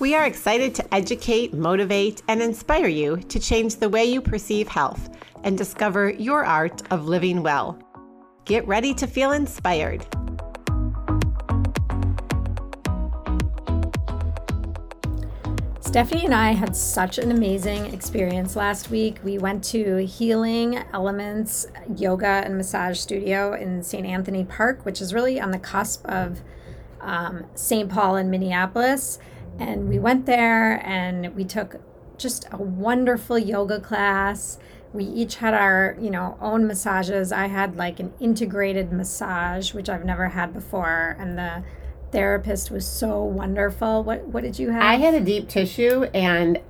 We are excited to educate, motivate, and inspire you to change the way you perceive health and discover your art of living well. Get ready to feel inspired. Stephanie and I had such an amazing experience last week. We went to Healing Elements Yoga and Massage Studio in St. Anthony Park, which is really on the cusp of um, St. Paul and Minneapolis. And we went there and we took just a wonderful yoga class. We each had our, you know, own massages. I had like an integrated massage, which I've never had before, and the therapist was so wonderful. What what did you have? I had a deep tissue and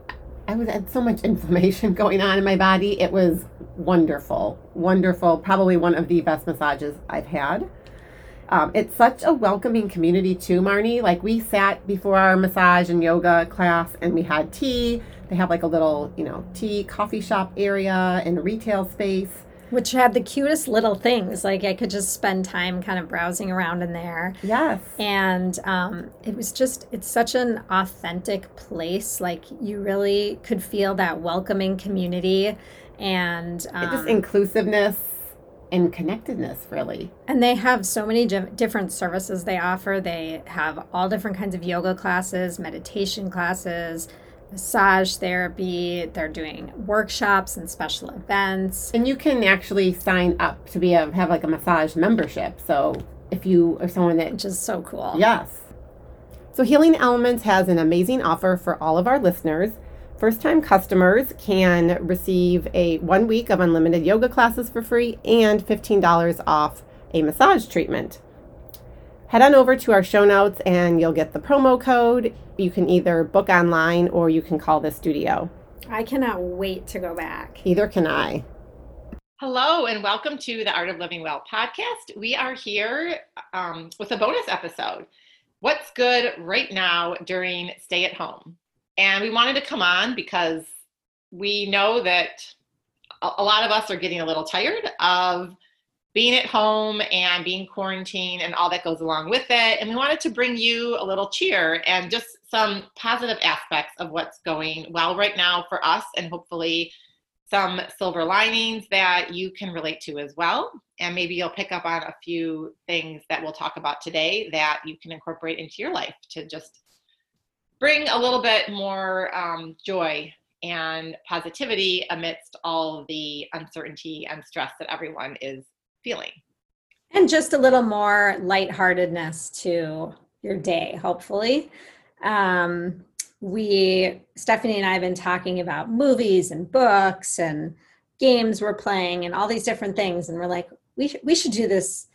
I was had so much inflammation going on in my body. It was wonderful, wonderful. Probably one of the best massages I've had. Um, it's such a welcoming community too, Marnie. Like we sat before our massage and yoga class, and we had tea. They have like a little, you know, tea coffee shop area and a retail space which had the cutest little things. Like I could just spend time kind of browsing around in there. Yes. And um, it was just, it's such an authentic place. Like you really could feel that welcoming community and um, just inclusiveness and connectedness, really. And they have so many different services they offer. They have all different kinds of yoga classes, meditation classes massage therapy. They're doing workshops and special events. And you can actually sign up to be a have like a massage membership. So if you are someone that which is so cool. Yes. So Healing Elements has an amazing offer for all of our listeners. First time customers can receive a one week of unlimited yoga classes for free and $15 off a massage treatment head on over to our show notes and you'll get the promo code. You can either book online or you can call the studio. I cannot wait to go back. Either can I. Hello, and welcome to the Art of Living Well podcast. We are here um, with a bonus episode. What's good right now during stay at home? And we wanted to come on because we know that a lot of us are getting a little tired of being at home and being quarantined and all that goes along with it. And we wanted to bring you a little cheer and just some positive aspects of what's going well right now for us, and hopefully some silver linings that you can relate to as well. And maybe you'll pick up on a few things that we'll talk about today that you can incorporate into your life to just bring a little bit more um, joy and positivity amidst all the uncertainty and stress that everyone is feeling. And just a little more lightheartedness to your day, hopefully. Um, we, Stephanie and I have been talking about movies and books and games we're playing and all these different things. And we're like, we, sh- we should do this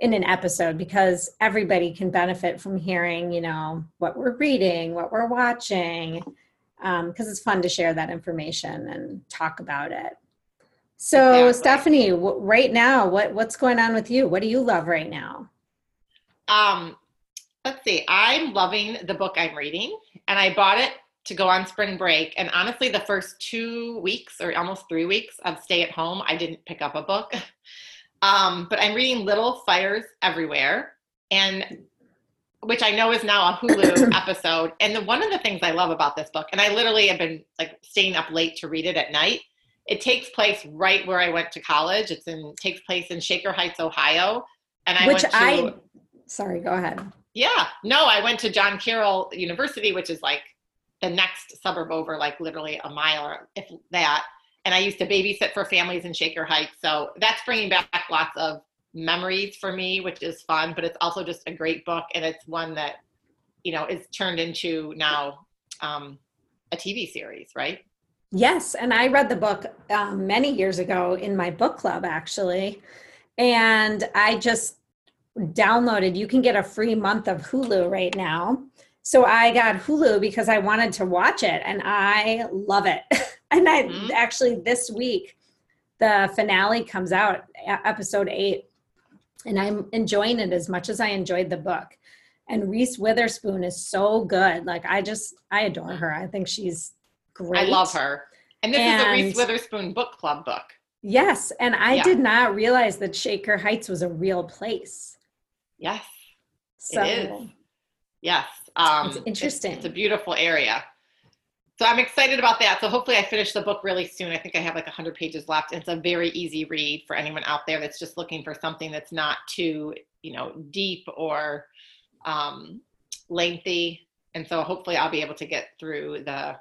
in an episode because everybody can benefit from hearing, you know, what we're reading, what we're watching, because um, it's fun to share that information and talk about it. So, exactly. Stephanie, right now, what what's going on with you? What do you love right now? Um, let's see. I'm loving the book I'm reading, and I bought it to go on spring break. And honestly, the first two weeks or almost three weeks of stay at home, I didn't pick up a book. Um, but I'm reading Little Fires Everywhere, and which I know is now a Hulu episode. And the, one of the things I love about this book, and I literally have been like staying up late to read it at night, it takes place right where I went to college. It's in takes place in Shaker Heights, Ohio, and I which went to, I. Sorry, go ahead. Yeah, no, I went to John Carroll University, which is like the next suburb over, like literally a mile or if that. And I used to babysit for families in Shaker Heights, so that's bringing back lots of memories for me, which is fun. But it's also just a great book, and it's one that you know is turned into now um, a TV series, right? Yes, and I read the book um, many years ago in my book club, actually. And I just downloaded, you can get a free month of Hulu right now. so I got Hulu because I wanted to watch it and I love it. and I Mhm. actually this week the finale comes out, episode eight, and I'm enjoying it as much as I enjoyed the book. And Reese Witherspoon is so good. Like I just I adore her. I think she's great. I love her. And this is a Reese Witherspoon book club book. Yes, and I Yeah. did not realize that Shaker Heights was a real place. Yes, So is. yes. Um, It's interesting. It's, a beautiful area. So I'm excited about that. So hopefully I finish the book really soon. I think I have like 100 pages left. It's a very easy read for anyone out there that's just looking for something that's not too, you know, deep or um, lengthy. And so hopefully I'll be able to get through the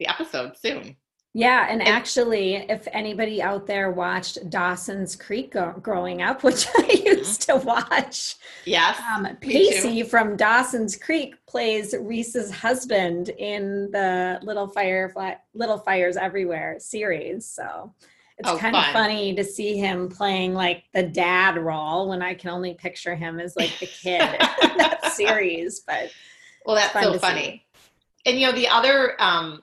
the episode soon. Yeah, and actually, if anybody out there watched Dawson's Creek go- growing up, which I used to watch, Yes. um. Pacey from Dawson's Creek plays Reese's husband in the Little Firefly, Little Fires Everywhere series. So it's Oh, kind of funny to see him playing like the dad role when I can only picture him as like the kid in that series. But Well, that's fun so to see. funny. And you know, the other um,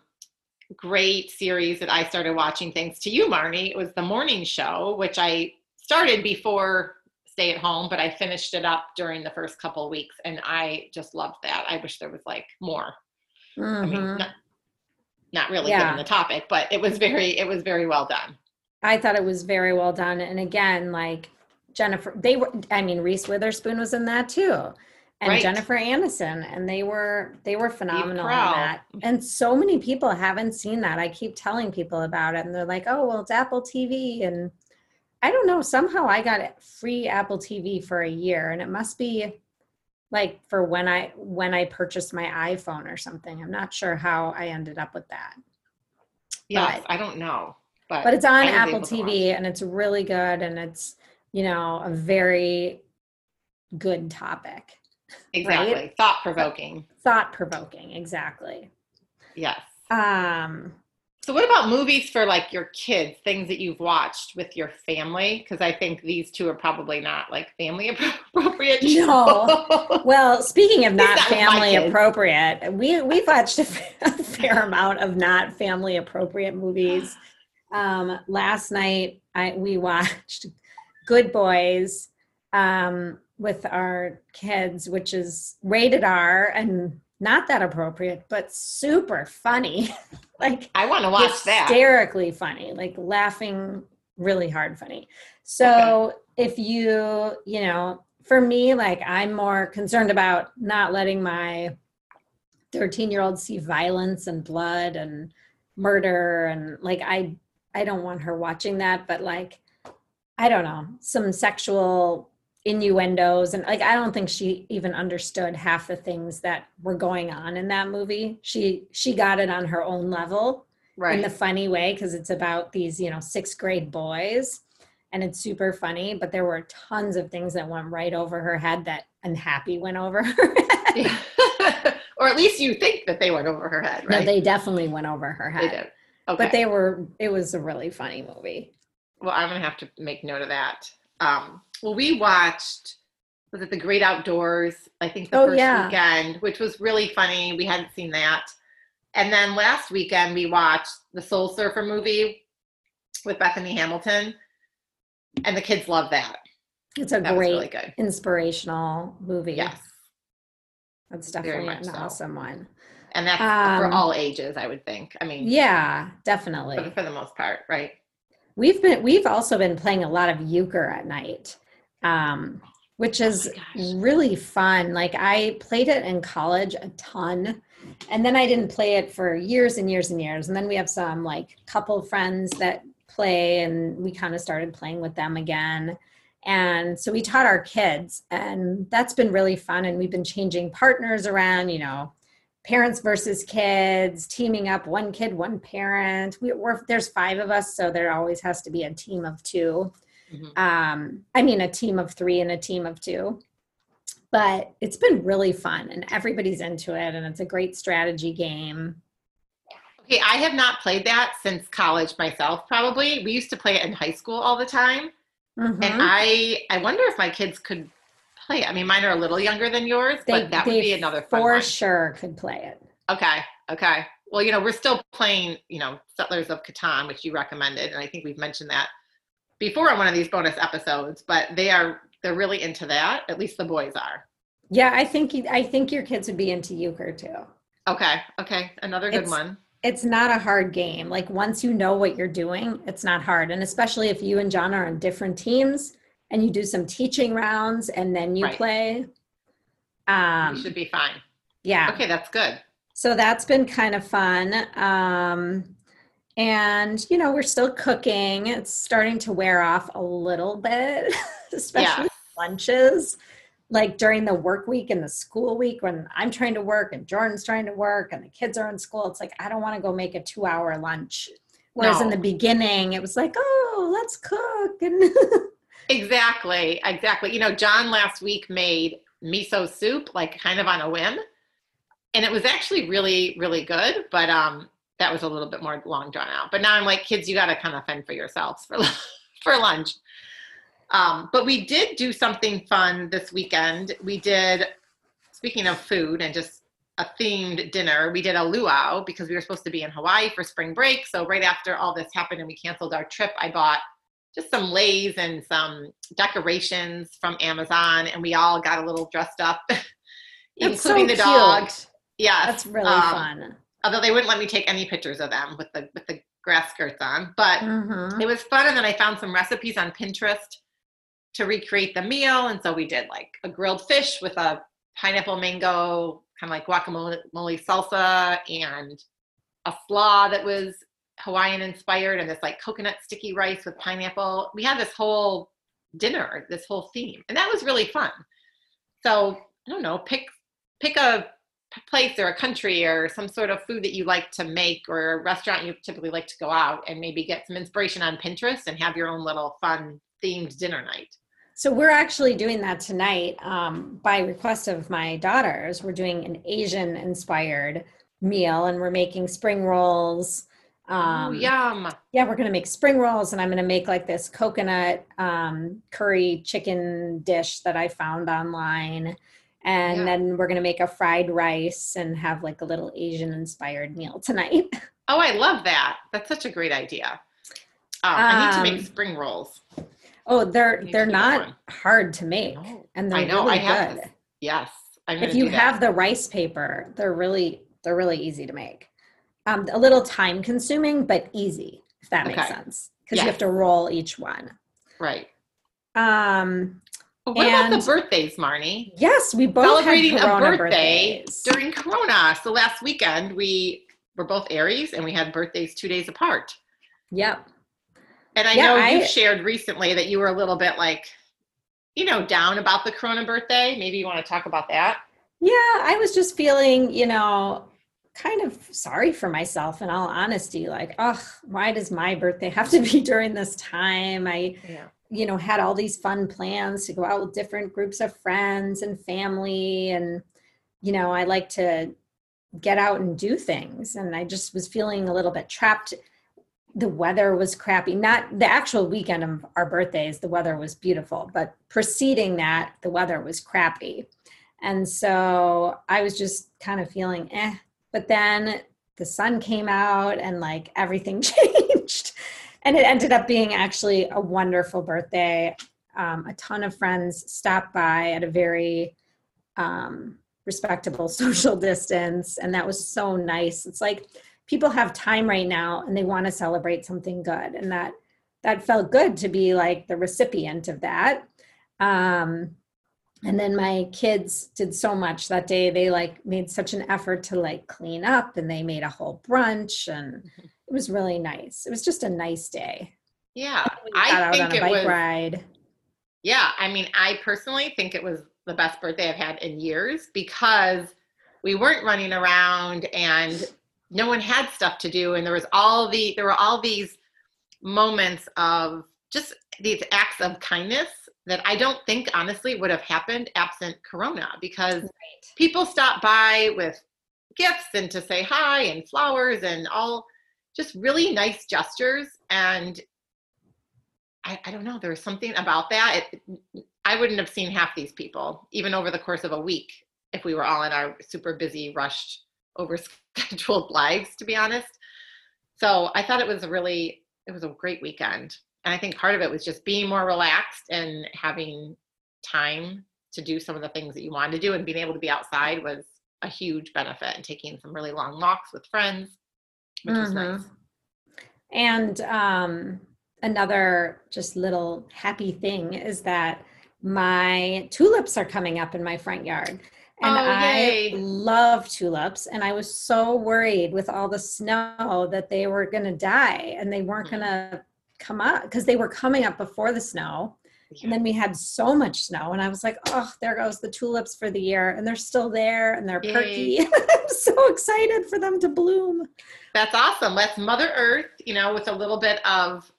great series that I started watching, thanks to you, Marnie, It was the morning show, which I started before Stay at Home, but I finished it up during the first couple weeks, and I just loved that. I wish there was like more. I mean, Mhm. not, not really Yeah. given the topic, but it was very, it was very well done. I thought it was very well done. And again, like Jennifer, they were, I mean, Reese Witherspoon was in that too. And Right. Jennifer Aniston, and they were they were phenomenal in that. And so many people haven't seen that. I keep telling people about it, and they're like, "Oh, well, it's Apple TV." And I don't know. Somehow I got free Apple TV for a year, and it must be like for when I when I purchased my iPhone or something. I'm not sure how I ended up with that. Yeah, I don't know, but but it's on Apple able to watch TV and it's really good and it's you know a very good topic Exactly, thought provoking. thought provoking exactly Yes. um So, what about movies for like your kids? Things that you've watched with your family? Because I think these two are probably not like family appropriate. No. well speaking of not not family appropriate we we've watched a a fair amount of not family appropriate movies um last night i we watched good boys um with our kids which is rated r and not that appropriate but super funny like I want to watch that. hysterically funny, like laughing really hard funny. So if you, you know, for me, like I'm more concerned about not letting my 13 year old see violence and blood and murder and like I I don't want her watching that, but like I don't know, some sexual innuendos and like I don't think she even understood half the things that were going on in that movie. She she got it on her own level right. in the funny way because it's about these you know sixth grade boys and it's super funny but there were tons of things that went right over her head that unhappy went over her head or at least you think that they went over her head, no right? they definitely went over her head They did. Okay. but they were it was a really funny movie well, I'm gonna have to make note of that. Um, well, we watched was it the Great Outdoors? I think the Oh, first yeah. weekend, which was really funny. We hadn't seen that, and then last weekend we watched the Soul Surfer movie with Bethany Hamilton, and the kids love that. it's a That great really good. inspirational movie Yes, that's definitely an so. awesome one and that's for Um, all ages, I would think. I mean, yeah definitely for, for the most part, right? We've been we've also been playing a lot of euchre at night, um, which is Oh really fun. Like I played it in college a ton, and then I didn't play it for years and years and years. And then we have some like couple friends that play, and we kind of started playing with them again. And so we taught our kids, and that's been really fun. And we've been changing partners around, you know, parents versus kids, teaming up one kid, one parent. We, we're there's five of us, so there always has to be a team of two. Mhm. Um, I mean, a team of three and a team of two. But it's been really fun, and everybody's into it, and it's a great strategy game. Okay, I have not played that since college myself. Probably we used to play it in high school all the time. Mhm. and i i wonder if my kids could play it? I mean, mine are a little younger than yours, but that would be another fun for one. sure could play it. Okay. Okay. Well, you know, we're still playing, you know, Settlers of Catan, which you recommended, and I think we've mentioned that before on one of these bonus episodes. But they are they're really into that. At least the boys are. Yeah, I think I think your kids would be into euchre too. Okay. Okay. Another good It's- one. It's not a hard game. Like once you know what you're doing, it's not hard. And especially if you and John are on different teams and you do some teaching rounds and then you Right. play. you Um, should be fine. yeah. Okay, that's good. So that's been kind of fun. Um, and you know, we're still cooking. It's starting to wear off a little bit, especially Yeah. lunches. Like during the work week and the school week when I'm trying to work and Jordan's trying to work and the kids are in school, it's like I don't want to go make a two hour lunch. Whereas in the beginning, it was like, oh, let's cook. And Exactly. Exactly. You know, John last week made miso soup, like kind of on a whim. And it was actually really, really good. But um that was a little bit more long drawn out. But now I'm like, kids, you gotta kind of fend for yourselves for for lunch. Um, but we did do something fun this weekend. We did, speaking of food and just a themed dinner, we did a luau because we were supposed to be in Hawaii for spring break. So right after all this happened and we canceled our trip, I bought just some leis and some decorations from Amazon, and we all got a little dressed up, It's so including the dog. cute. Yes, That's really um, fun. Although they wouldn't let me take any pictures of them with the with the grass skirts on, but Mhm. it was fun. And then I found some recipes on Pinterest to recreate the meal, and so we did like a grilled fish with a pineapple mango kind of like guacamole salsa and a slaw that was Hawaiian inspired and this like coconut sticky rice with pineapple. We had this whole dinner, this whole theme, and that was really fun. So I don't know, pick pick a place or a country or some sort of food that you like to make or a restaurant you typically like to go out and maybe get some inspiration on Pinterest and have your own little fun themed dinner night. So we're actually doing that tonight um, by request of my daughters. We're doing an Asian inspired meal and we're making spring rolls. Um, yum. yeah, we're going to make spring rolls and I'm going to make like this coconut um, curry chicken dish that I found online. And Yeah. then we're going to make a fried rice and have like a little Asian inspired meal tonight. Oh, I love that. That's such a great idea. Um, I need to Um, make spring rolls. Oh, they're they're not hard to make Oh, and they're I know. really I have good. this. Yes. If you have the rice paper they're really they're really easy to make um, a little time consuming but easy if that makes Okay. sense because you have to roll each one right. um, What about the birthdays, Marnie? yes we both Celebrating a birthday birthdays during Corona. So last weekend we were both Aries and we had birthdays two days apart. yep And I Yeah, know I- you shared recently that you were a little bit like, you know, down about the Corona birthday. Maybe you want to talk about that. yeah i was just feeling you know kind of sorry for myself in all honesty like oh why does my birthday have to be during this time i Yeah. You know had all these fun plans to go out with different groups of friends and family and you know i like to get out and do things. And i just was feeling a little bit trapped. The weather was crappy. Not the actual weekend of our birthdays the weather was beautiful but preceding that the weather was crappy. And so i was just kind of feeling eh. But then the sun came out and like everything changed and it ended up being actually a wonderful birthday. Um, a ton of friends stopped by at a very um, respectable social distance, and that was so nice. It's like people have time right now, and they want to celebrate something good, and that that felt good to be like the recipient of that. Um, and then my kids did so much that day. They like made such an effort to like clean up, and they made a whole brunch and it was really nice. It was just a nice day. Yeah. We got I out think on a it bike was, ride. yeah. I mean, I personally think it was the best birthday I've had in years because we weren't running around and no one had stuff to do. And there was all the, there were all these moments of just these acts of kindness that I don't think honestly would have happened absent Corona because people stopped by with gifts and to say hi and flowers and all just really nice gestures and I, I don't know there's something about that it, I wouldn't have seen half these people, even over the course of a week, if we were all in our super busy, rushed, overscheduled lives, to be honest. So I thought it was a really, it was a great weekend. And I think part of it was just being more relaxed and having time to do some of the things that you wanted to do and being able to be outside was a huge benefit and taking some really long walks with friends, which was Mhm. nice. And um, another just little happy thing is that my tulips are coming up in my front yard. And Oh, I love tulips. And I was so worried with all the snow that they were going to die and they weren't Mhm. going to come up because they were coming up before the snow. And then we had so much snow, and I was like, oh, there goes the tulips for the year. And they're still there and they're perky. I'm so excited for them to bloom. That's awesome. Let's Mother Earth, you know, with a little bit of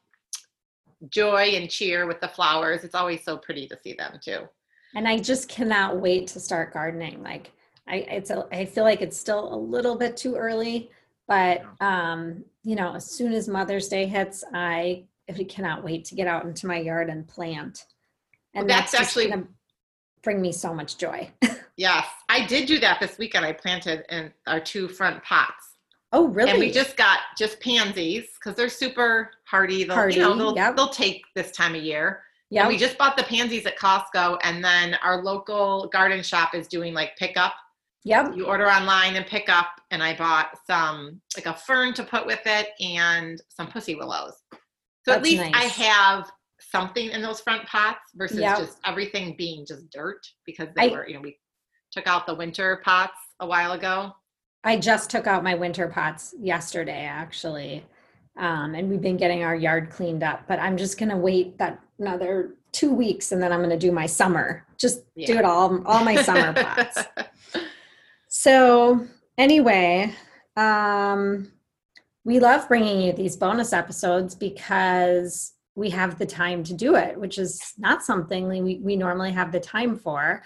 joy and cheer with the flowers. It's always so pretty to see them too. and i just cannot wait to start gardening like i it's a, i feel like it's still a little bit too early but um you know as soon as mother's day hits i if we cannot wait to get out into my yard and plant and Well, that's, that's actually gonna bring me so much joy Yes, I did do that this weekend. I planted in our two front pots. oh really And we just got just pansies because they're super hardy. They'll, Hardy, you know, they'll, yep. they'll take this time of year. yeah we just bought the pansies at Costco, and then our local garden shop is doing like pickup. yep You order online and pick up, and I bought some like a fern to put with it and some pussy willows. So at That's least I have something in those front pots versus Yep. just everything being just dirt because they I- were, you know, we took out the winter pots a while ago. I just took out my winter pots yesterday, actually. Um, and we've been getting our yard cleaned up, but I'm just gonna wait that another two weeks and then I'm gonna do my summer. Just do it all, all my summer pots. So anyway, um, we love bringing you these bonus episodes because we have the time to do it, which is not something we, we normally have the time for.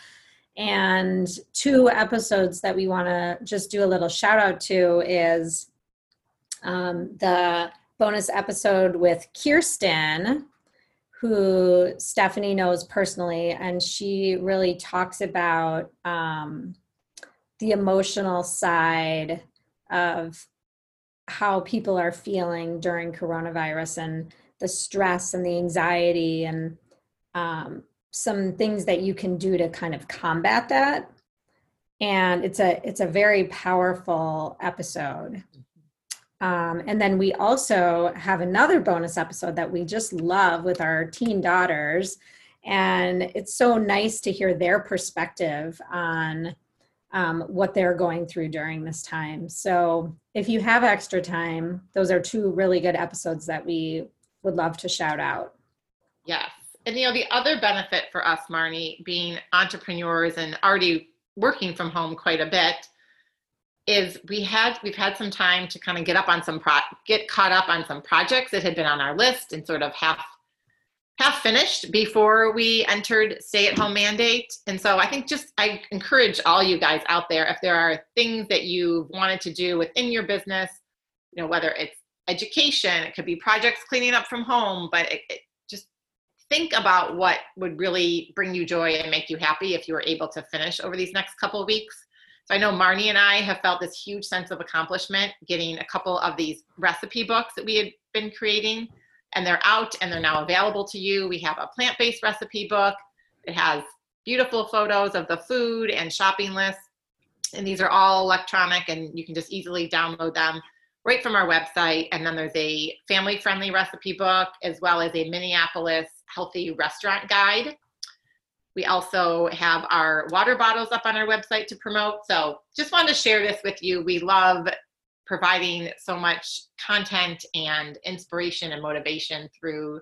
And two episodes that we want to just do a little shout out to is um, the bonus episode with Kirsten, who Stephanie knows personally, and she really talks about um, the emotional side of how people are feeling during coronavirus and the stress and the anxiety and um, some things that you can do to kind of combat that. And it's a it's a very powerful episode. Um, and then we also have another bonus episode that we just love with our teen daughters. And it's so nice to hear their perspective on um, what they're going through during this time so if you have extra time those are two really good episodes that we would love to shout out Yes. And you know, the other benefit for us, Marnie, being entrepreneurs and already working from home quite a bit, is we had we've had some time to kind of get up on some pro get caught up on some projects that had been on our list and sort of half half finished before we entered stay at home mandate. And so I think just I encourage all you guys out there if there are things that you wanted to do within your business, you know, whether it's education, it could be projects cleaning up from home, but it, it just think about what would really bring you joy and make you happy if you were able to finish over these next couple of weeks. So I know Marnie and I have felt this huge sense of accomplishment getting a couple of these recipe books that we had been creating and they're out and they're now available to you. We have a plant-based recipe book. It has beautiful photos of the food and shopping lists. And these are all electronic and you can just easily download them right from our website. And then there's a family friendly recipe book as well as a Minneapolis healthy restaurant guide. We also have our water bottles up on our website to promote. So just wanted to share this with you. We love providing so much content and inspiration and motivation through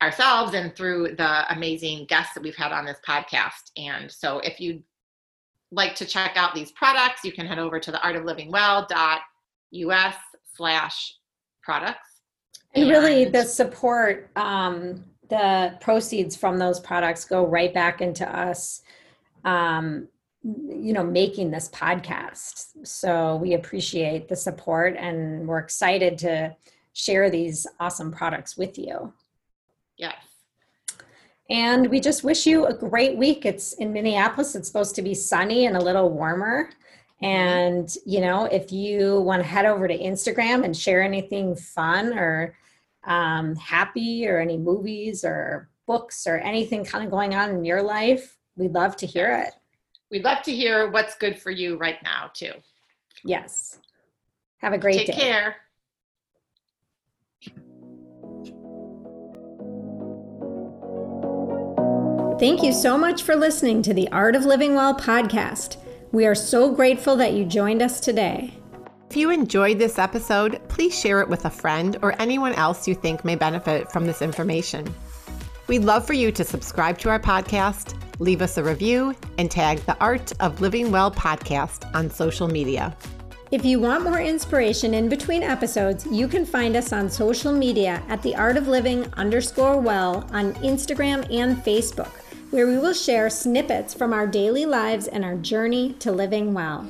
ourselves and through the amazing guests that we've had on this podcast. And so if you'd like to check out these products, you can head over to the artoflivingwell.us slash products. And really, the support, um, the proceeds from those products go right back into us, um, you know, making this podcast. So we appreciate the support and we're excited to share these awesome products with you. Yes. And we just wish you a great week. It's in Minneapolis, it's supposed to be sunny and a little warmer. And, you know, if you want to head over to Instagram and share anything fun or um, happy or any movies or books or anything kind of going on in your life, we'd love to hear it. We'd love to hear what's good for you right now, too. Yes. Have a great Take day. Take care. Thank you so much for listening to the Art of Living Well podcast. We are so grateful that you joined us today. If you enjoyed this episode, please share it with a friend or anyone else you think may benefit from this information. We'd love for you to subscribe to our podcast, leave us a review, and tag the Art of Living Well podcast on social media. If you want more inspiration in between episodes, you can find us on social media at the Art of Living underscore well on Instagram and Facebook, where we will share snippets from our daily lives and our journey to living well.